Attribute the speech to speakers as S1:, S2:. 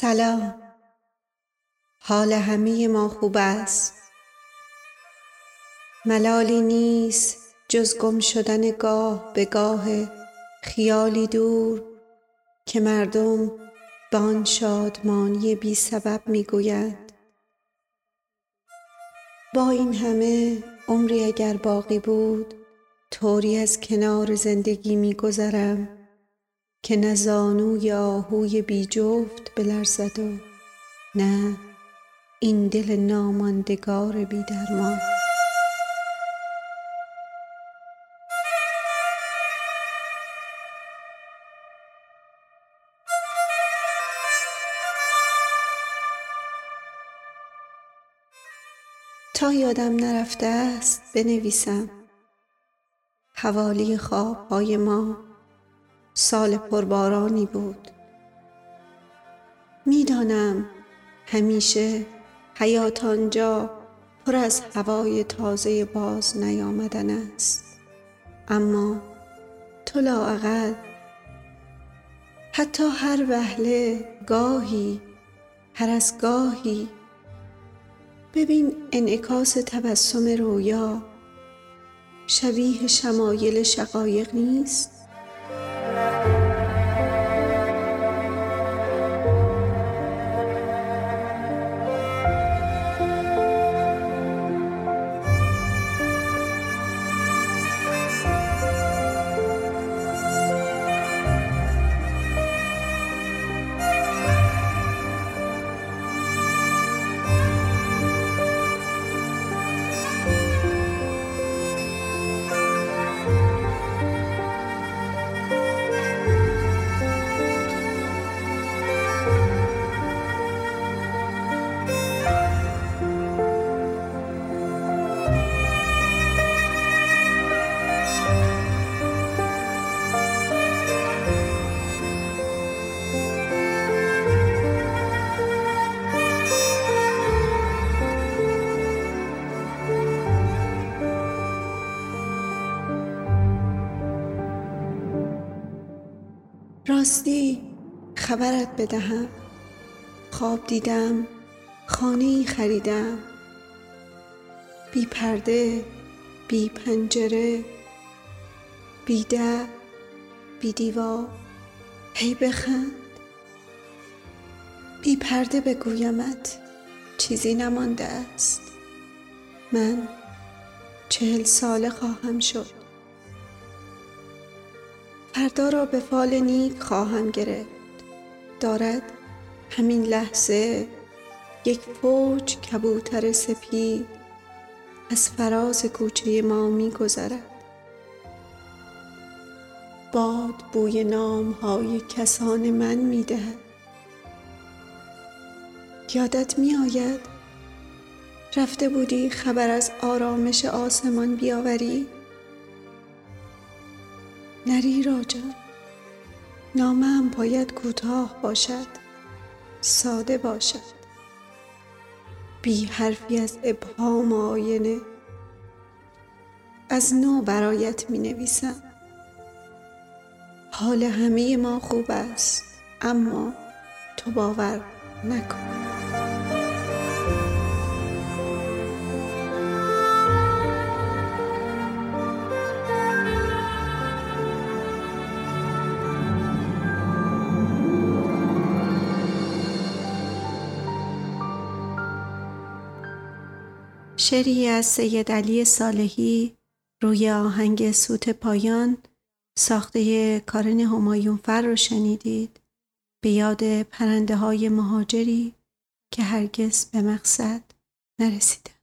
S1: سلام. حال همه ما خوب است. ملالی نیست جز گم شدن گاه به گاه خیالی دور که مردم به آن شادمانی بی سبب می گویند با این همه عمری اگر باقی بود طوری از کنار زندگی می گذرم. که نه زانوی آهوی بی جفت بلرزد و نه این دل ناماندگار بی درمان. تا یادم نرفته است بنویسم. حوالی خوابهای ما سال پربارانی بود. می‌دانم همیشه حیات آنجا پر از هوای تازه باز نیامدن است. اما تو لااقل حتی هر وهله گاهی هر از گاهی ببین انعکاس تبسم رویا. شبیه شمایل شقایق نیست. راستی خبرت بدهم. خواب دیدم خانه خریدم. بی پرده بی پنجره بی در بی دیوار. هی بخند. بی پرده بگویمت چیزی نمانده است. من چهل ساله خواهم شد. فردا را به فال نیک خواهم گرفت. دارد همین لحظه یک فوج کبوتر سپید از فراز کوچه ما می گذرد. باد بوی نام های کسان من می دهد. یادت می آید؟ رفته بودی خبر از آرامش آسمان بیاوری؟ نری راجا. نامم باید کوتاه باشد ساده باشد. بی حرفی از ابهام آینه از نو برایت می نویسم حال همه ما خوب است اما تو باور نکن. شعری از سید علی صالحی روی آهنگ سوت پایان ساخته کارن همایون فر رو شنیدید. به یاد پرنده های مهاجری که هرگز به مقصد نرسیده.